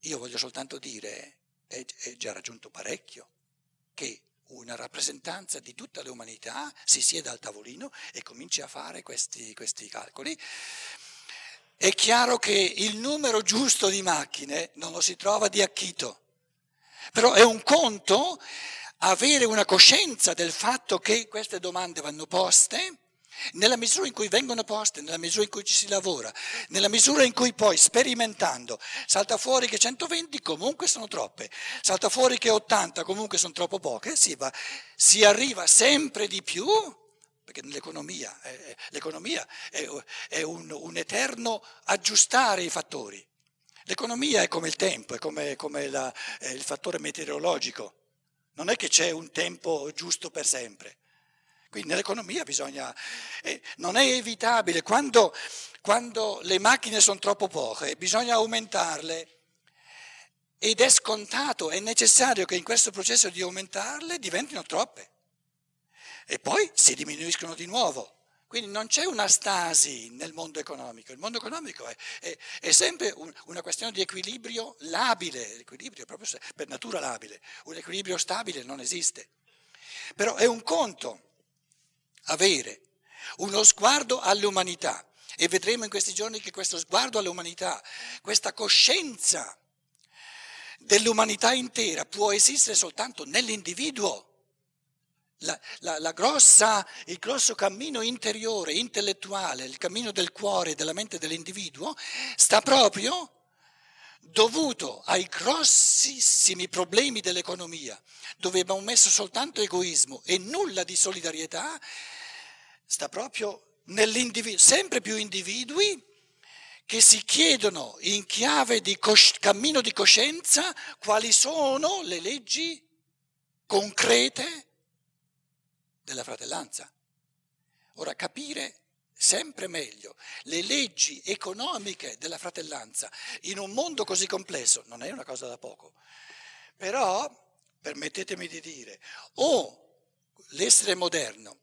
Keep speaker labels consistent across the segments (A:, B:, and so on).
A: io voglio soltanto dire, è, è già raggiunto parecchio, che una rappresentanza di tutta l'umanità si sieda al tavolino e cominci a fare questi, questi calcoli. È chiaro che il numero giusto di macchine non lo si trova di acchito, però è un conto avere una coscienza del fatto che queste domande vanno poste nella misura in cui vengono poste, nella misura in cui ci si lavora, nella misura in cui poi sperimentando salta fuori che 120 comunque sono troppe, salta fuori che 80 comunque sono troppo poche, si, va, si arriva sempre di più, perché nell'economia eh, l'economia è, è un, un, eterno aggiustare i fattori. L'economia è come il tempo, è come, come la, è il fattore meteorologico, non è che c'è un tempo giusto per sempre. Quindi nell'economia bisogna, eh, non è evitabile, quando, quando le macchine sono troppo poche bisogna aumentarle. Ed è scontato, è necessario che in questo processo di aumentarle diventino troppe. E poi si diminuiscono di nuovo. Quindi non c'è una stasi nel mondo economico, il mondo economico è, è, è sempre un, una questione di equilibrio labile, l'equilibrio proprio per natura labile, un equilibrio stabile non esiste. Però è un conto avere uno sguardo all'umanità e vedremo in questi giorni che questo sguardo all'umanità, questa coscienza dell'umanità intera può esistere soltanto nell'individuo. La, la, la grossa, il grosso cammino interiore, intellettuale, il cammino del cuore della mente dell'individuo sta proprio dovuto ai grossissimi problemi dell'economia, dove abbiamo messo soltanto egoismo e nulla di solidarietà, sta proprio nell'individuo, sempre più individui che si chiedono in chiave di cos- cammino di coscienza quali sono le leggi concrete della fratellanza. Ora capire sempre meglio le leggi economiche della fratellanza in un mondo così complesso non è una cosa da poco. Però, permettetemi di dire, o l'essere moderno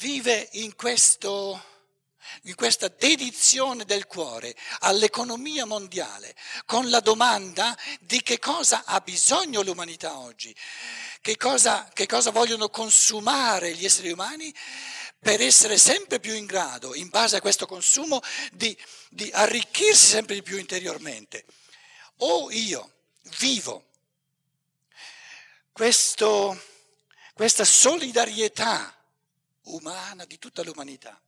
A: vive in, questo, in questa dedizione del cuore all'economia mondiale, con la domanda di che cosa ha bisogno l'umanità oggi, che cosa, che cosa vogliono consumare gli esseri umani per essere sempre più in grado, in base a questo consumo, di, di arricchirsi sempre di più interiormente. O io vivo questo, questa solidarietà umana di tutta l'umanità,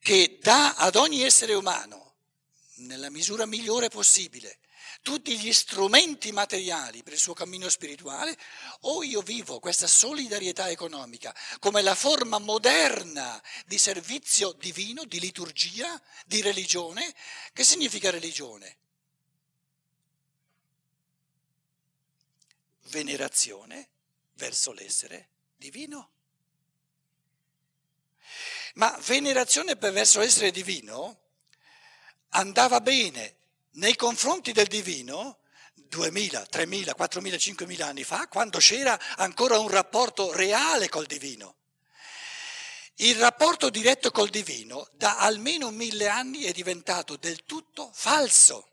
A: che dà ad ogni essere umano, nella misura migliore possibile, tutti gli strumenti materiali per il suo cammino spirituale, o io vivo questa solidarietà economica come la forma moderna di servizio divino, di liturgia, di religione. Che significa religione? Venerazione verso l'essere divino. Ma venerazione verso l'essere divino andava bene nei confronti del divino 2000, 3000, 4000, 5000 anni fa, quando c'era ancora un rapporto reale col divino. Il rapporto diretto col divino da almeno mille anni è diventato del tutto falso,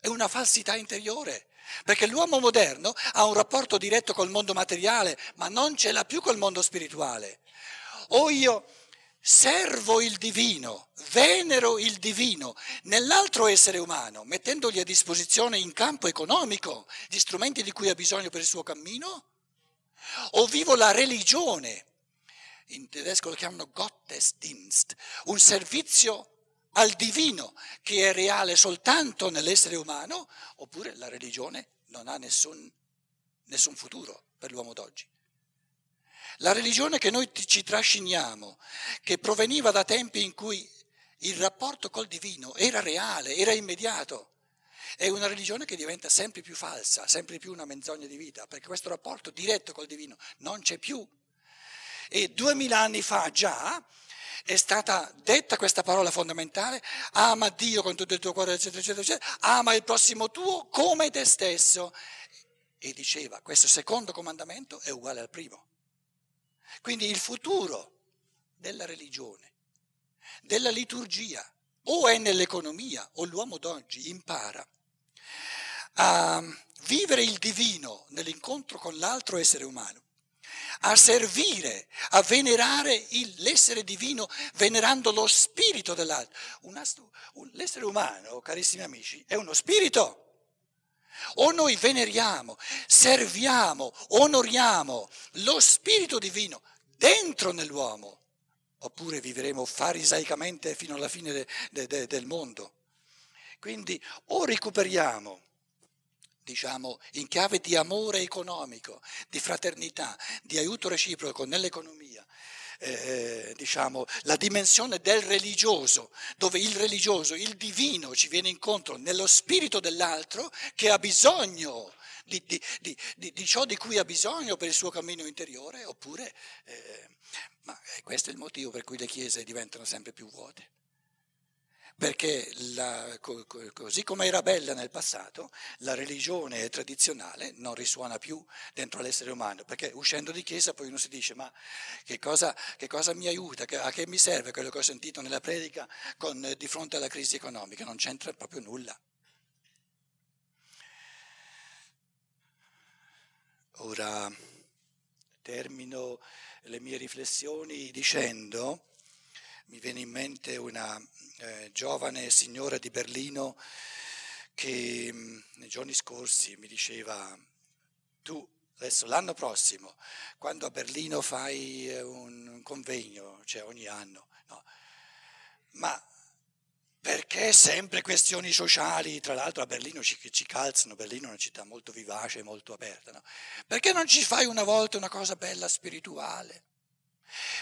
A: è una falsità interiore, perché l'uomo moderno ha un rapporto diretto col mondo materiale, ma non ce l'ha più col mondo spirituale. O io servo il divino, venero il divino nell'altro essere umano, mettendogli a disposizione in campo economico gli strumenti di cui ha bisogno per il suo cammino? O vivo la religione, in tedesco lo chiamano Gottesdienst, un servizio al divino che è reale soltanto nell'essere umano, oppure la religione non ha nessun, nessun futuro per l'uomo d'oggi. La religione che noi ci trasciniamo, che proveniva da tempi in cui il rapporto col divino era reale, era immediato, è una religione che diventa sempre più falsa, sempre più una menzogna di vita, perché questo rapporto diretto col divino non c'è più. E duemila anni fa già è stata detta questa parola fondamentale, ama Dio con tutto il tuo cuore, eccetera, eccetera, eccetera, ama il prossimo tuo come te stesso. E diceva, questo secondo comandamento è uguale al primo. Quindi il futuro della religione, della liturgia, o è nell'economia o l'uomo d'oggi impara a vivere il divino nell'incontro con l'altro essere umano, a servire, a venerare il, l'essere divino venerando lo spirito dell'altro. Una, l'essere umano, carissimi amici, è uno spirito. O noi veneriamo, serviamo, onoriamo lo spirito divino dentro nell'uomo, oppure vivremo farisaicamente fino alla fine de, de, de, del mondo. Quindi o recuperiamo diciamo, in chiave di amore economico, di fraternità, di aiuto reciproco nell'economia, eh, diciamo, la dimensione del religioso, dove il religioso, il divino ci viene incontro nello spirito dell'altro che ha bisogno di, di, di, di ciò di cui ha bisogno per il suo cammino interiore, oppure, eh, ma questo è il motivo per cui le chiese diventano sempre più vuote perché la, così come era bella nel passato, la religione tradizionale non risuona più dentro l'essere umano, perché uscendo di chiesa poi uno si dice ma che cosa, che cosa mi aiuta, a che mi serve quello che ho sentito nella predica con, di fronte alla crisi economica? Non c'entra proprio nulla. Ora termino le mie riflessioni dicendo mi viene in mente una eh, giovane signora di Berlino che mh, mm, nei giorni scorsi mi diceva, tu adesso l'anno prossimo, quando a Berlino fai eh, un convegno, cioè ogni anno, no, ma perché sempre questioni sociali, tra l'altro a Berlino ci, ci, calzano, Berlino è una città molto vivace, molto aperta, no? perché non ci fai una volta una cosa bella spirituale?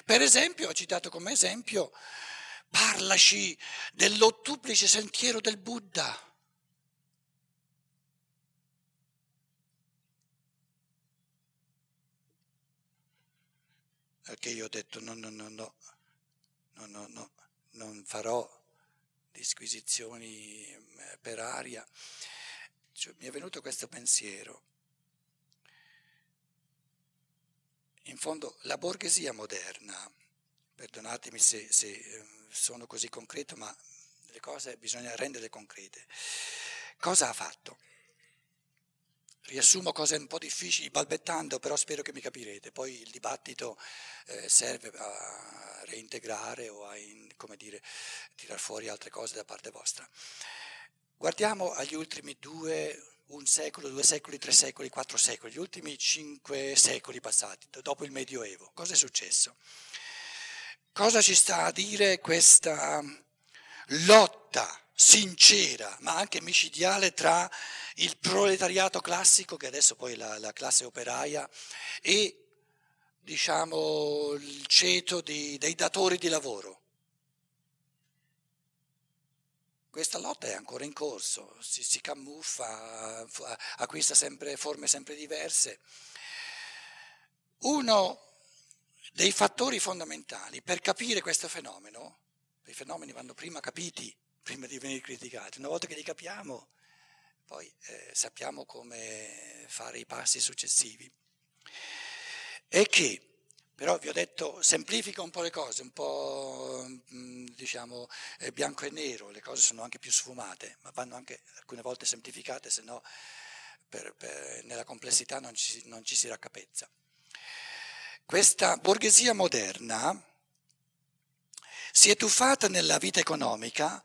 A: Per esempio, ho citato come esempio, parlaci dell'ottuplice sentiero del Buddha. Perché io ho detto no, no, no, no, no, no, no, non farò disquisizioni eh, per aria. Cioè, mi è venuto questo pensiero. In fondo la borghesia moderna, perdonatemi se, se ehm, sono così concreto, ma le cose bisogna renderle concrete. Cosa ha fatto? Riassumo cose un po' difficili, balbettando, però spero che mi capirete. Poi il dibattito eh, serve a reintegrare o a, in, dire, tirar fuori altre cose da parte vostra. Guardiamo agli ultimi due un secolo, due secoli, tre secoli, quattro secoli, gli ultimi cinque secoli passati, dopo il Medioevo. Cosa è successo? Cosa ci sta a dire questa lotta sincera, ma anche micidiale tra il proletariato classico, che adesso poi è la, la classe operaia, e diciamo il ceto di, dei datori di lavoro? Questa lotta è ancora in corso, si, si camuffa, acquista sempre, forme sempre diverse. Uno dei fattori fondamentali per capire questo fenomeno, i fenomeni vanno prima capiti, prima di venire criticati, una volta che li capiamo, poi eh, sappiamo come fare i passi successivi, è che però vi ho detto, semplifica un po' le cose, un po' mm, diciamo eh, bianco e nero, le cose sono anche più sfumate, ma vanno anche alcune volte semplificate, se no per, per, nella complessità non ci, non ci si raccapezza. Questa borghesia moderna si è tuffata nella vita economica,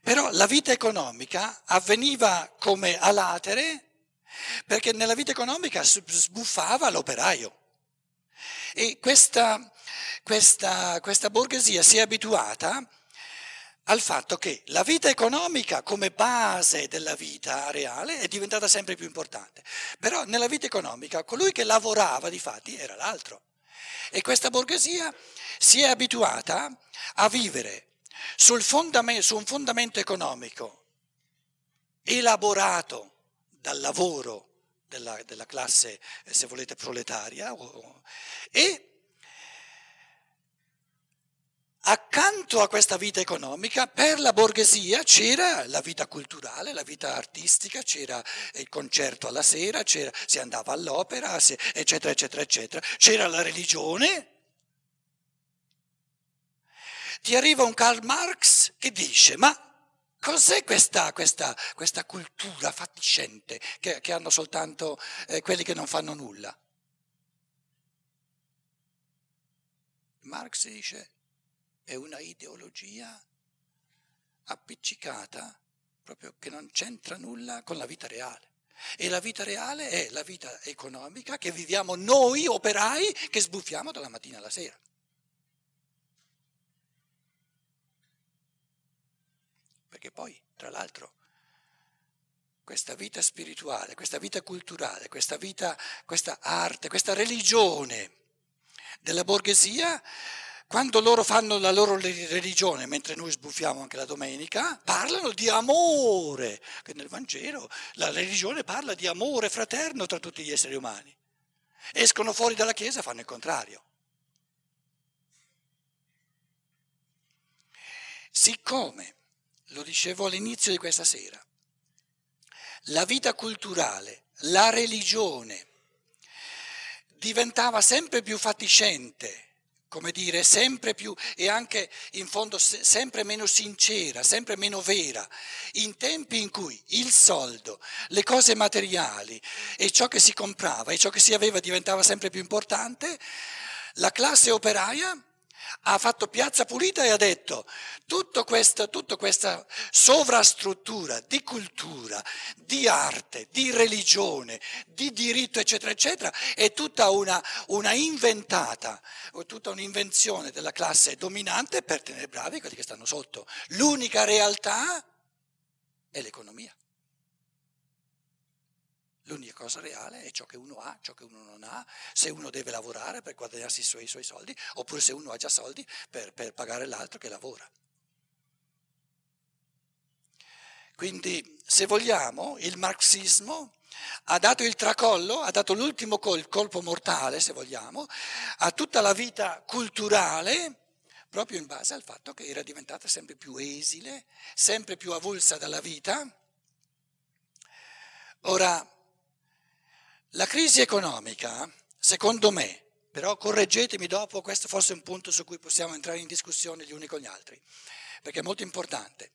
A: però la vita economica avveniva come a latere perché nella vita economica sbuffava l'operaio. E questa, questa, questa borghesia si è abituata al fatto che la vita economica come base della vita reale è diventata sempre più importante. Però nella vita economica colui che lavorava di fatti era l'altro. E questa borghesia si è abituata a vivere sul fondamento, su un fondamento economico elaborato dal lavoro della, della classe, eh, se volete, proletaria, e accanto a questa vita economica, per la borghesia c'era la vita culturale, la vita artistica, c'era il concerto alla sera, si andava all'opera, eccetera, eccetera, eccetera, c'era la religione. ti arriva un Karl Marx che dice, ma cos'è questa, questa, questa cultura fatiscente che, che hanno soltanto eh, quelli che non fanno nulla? Marx dice, è una ideologia appiccicata, proprio che non c'entra nulla con la vita reale. E la vita reale è la vita economica che viviamo noi operai che sbuffiamo dalla mattina alla sera. Perché poi, tra l'altro, questa vita spirituale, questa vita culturale, questa vita, questa arte, questa religione della borghesia quando loro fanno la loro religione, mentre noi sbuffiamo anche la domenica, parlano di amore, che nel Vangelo la religione parla di amore fraterno tra tutti gli esseri umani. Escono fuori dalla Chiesa e fanno il contrario. Siccome, lo dicevo all'inizio di questa sera, la vita culturale, la religione diventava sempre più fatiscente, come dire, sempre più e anche in fondo sempre meno sincera, sempre meno vera, in tempi in cui il soldo, le cose materiali e ciò che si comprava e ciò che si aveva diventava sempre più importante, la classe operaia ha fatto piazza pulita e ha detto tutta questa, tutta questa sovrastruttura di cultura, di arte, di religione, di diritto, eccetera, eccetera, è tutta una, una inventata, tutta un'invenzione della classe dominante per tenere bravi quelli che stanno sotto. L'unica realtà è l'economia. L'unica cosa reale è ciò che uno ha, ciò che uno non ha, se uno deve lavorare per guadagnarsi i suoi, i suoi soldi, oppure se uno ha già soldi per, per pagare l'altro che lavora. Quindi, se vogliamo, il marxismo ha dato il tracollo, ha dato l'ultimo col, colpo mortale, se vogliamo, a tutta la vita culturale, proprio in base al fatto che era diventata sempre più esile, sempre più avulsa dalla vita. Ora, la crisi economica, secondo me, però correggetemi dopo, questo forse è un punto su cui possiamo entrare in discussione gli uni con gli altri, perché è molto importante.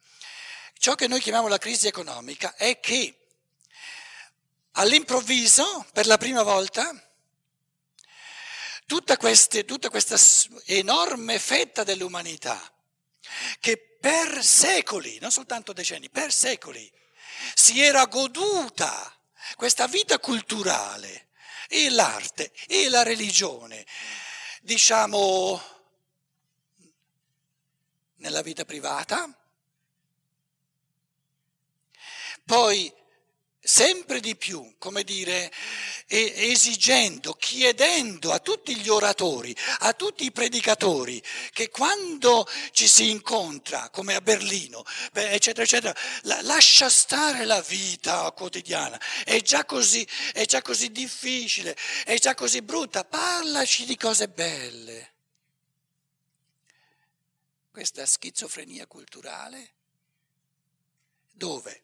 A: Ciò che noi chiamiamo la crisi economica è che all'improvviso, per la prima volta, tutta, queste, tutta questa enorme fetta dell'umanità, che per secoli, non soltanto decenni, per secoli, si era goduta questa vita culturale e l'arte e la religione, diciamo, nella vita privata, poi sempre di più, come dire, esigendo, chiedendo a tutti gli oratori, a tutti i predicatori, che quando ci si incontra, come a Berlino, eccetera, eccetera, lascia stare la vita quotidiana, è già così, è già così difficile, è già così brutta, parlaci di cose belle. Questa schizofrenia culturale, dove?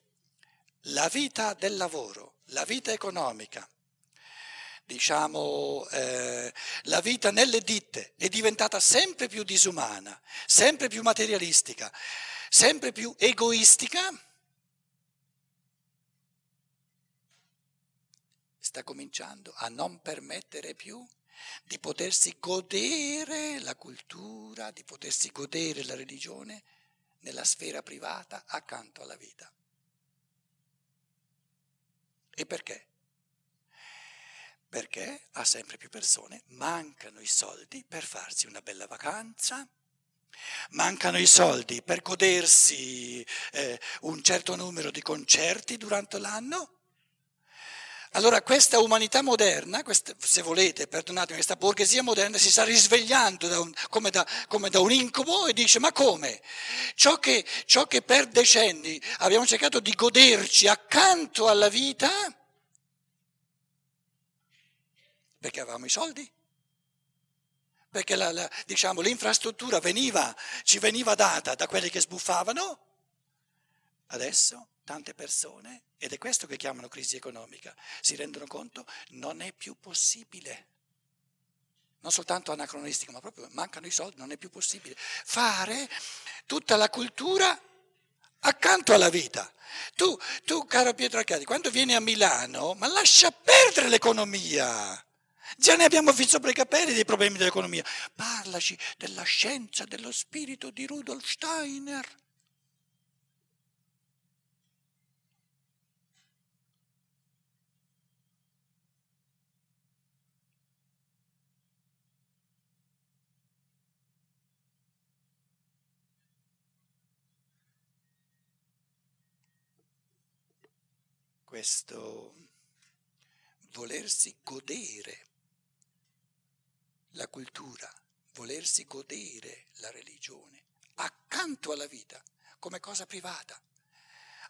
A: La vita del lavoro, la vita economica, diciamo, eh, la vita nelle ditte è diventata sempre più disumana, sempre più materialistica, sempre più egoistica, sta cominciando a non permettere più di potersi godere la cultura, di potersi godere la religione nella sfera privata accanto alla vita. E perché? Perché a sempre più persone mancano i soldi per farsi una bella vacanza, mancano i soldi per godersi eh, un certo numero di concerti durante l'anno. Allora questa umanità moderna, questa, se volete, perdonatemi, questa borghesia moderna si sta risvegliando da un, come, da, come, da, un incubo e dice ma come? Ciò che, ciò che per decenni abbiamo cercato di goderci accanto alla vita, perché avevamo i soldi, perché la, la, diciamo, l'infrastruttura veniva, ci veniva data da quelli che sbuffavano, adesso tante persone, ed è questo che chiamano crisi economica, si rendono conto non è più possibile. non soltanto anacronistico, ma proprio mancano i soldi, non è più possibile fare tutta la cultura accanto alla vita. Tu, tu caro Pietro Arcadi, quando vieni a Milano, ma lascia perdere l'economia. Già ne abbiamo fin sopra i capelli dei problemi dell'economia. Parlaci della scienza, dello spirito di Rudolf Steiner. Questo volersi godere la cultura, volersi godere la religione accanto alla vita come cosa privata,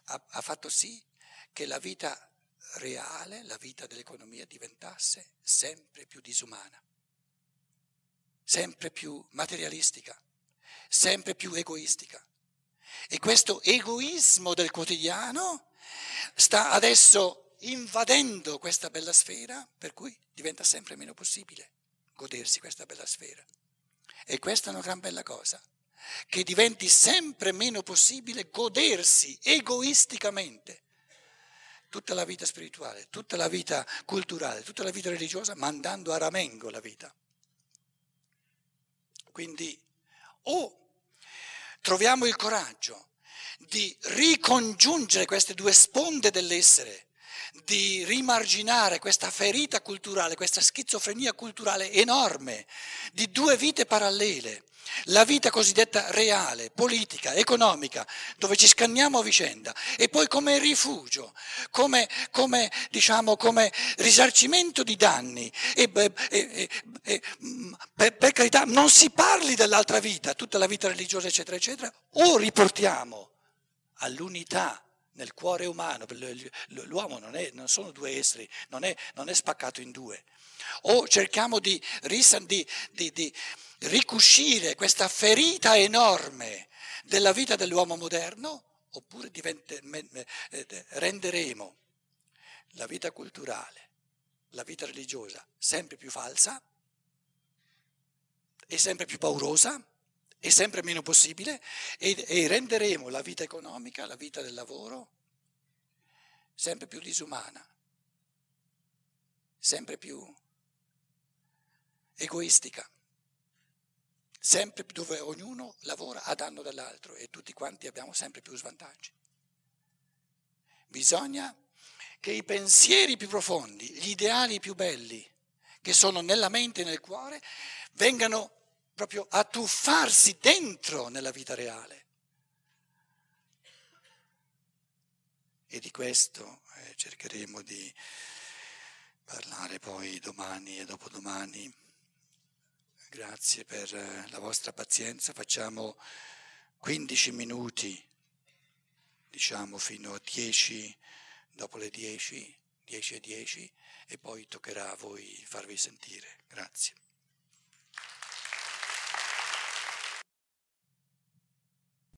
A: ha, ha fatto sì che la vita reale, la vita dell'economia diventasse sempre più disumana, sempre più materialistica, sempre più egoistica. E questo egoismo del quotidiano sta adesso invadendo questa bella sfera, per cui diventa sempre meno possibile godersi questa bella sfera. E questa è una gran bella cosa, che diventi sempre meno possibile godersi egoisticamente tutta la vita spirituale, tutta la vita culturale, tutta la vita religiosa, mandando a ramengo la vita. Quindi o troviamo il coraggio di ricongiungere queste due sponde dell'essere, di rimarginare questa ferita culturale, questa schizofrenia culturale enorme di due vite parallele, la vita cosiddetta reale, politica, economica, dove ci scanniamo a vicenda, e poi come rifugio, come, come, diciamo, come risarcimento di danni. E, e, e, per, per carità, non si parli dell'altra vita, tutta la vita religiosa, eccetera, eccetera, o riportiamo all'unità nel cuore umano, l'uomo non, è, non sono due esseri, non è, non è, spaccato in due. O cerchiamo di, di, di, di ricuscire questa ferita enorme della vita dell'uomo moderno, oppure diventa, eh, renderemo la vita culturale, la vita religiosa sempre più falsa e sempre più paurosa e sempre meno possibile e, e renderemo la vita economica, la vita del lavoro, sempre più disumana, sempre più egoistica, sempre dove ognuno lavora a danno dell'altro e tutti quanti abbiamo sempre più svantaggi. Bisogna che i pensieri più profondi, gli ideali più belli, che sono nella mente e nel cuore, vengano proprio a tuffarsi dentro nella vita reale. E di questo eh, cercheremo di parlare poi domani e dopodomani. Grazie per eh, la vostra pazienza. Facciamo 15 minuti, diciamo fino a 10, dopo le 10, 10 e 10, e poi toccherà a voi farvi sentire. Grazie.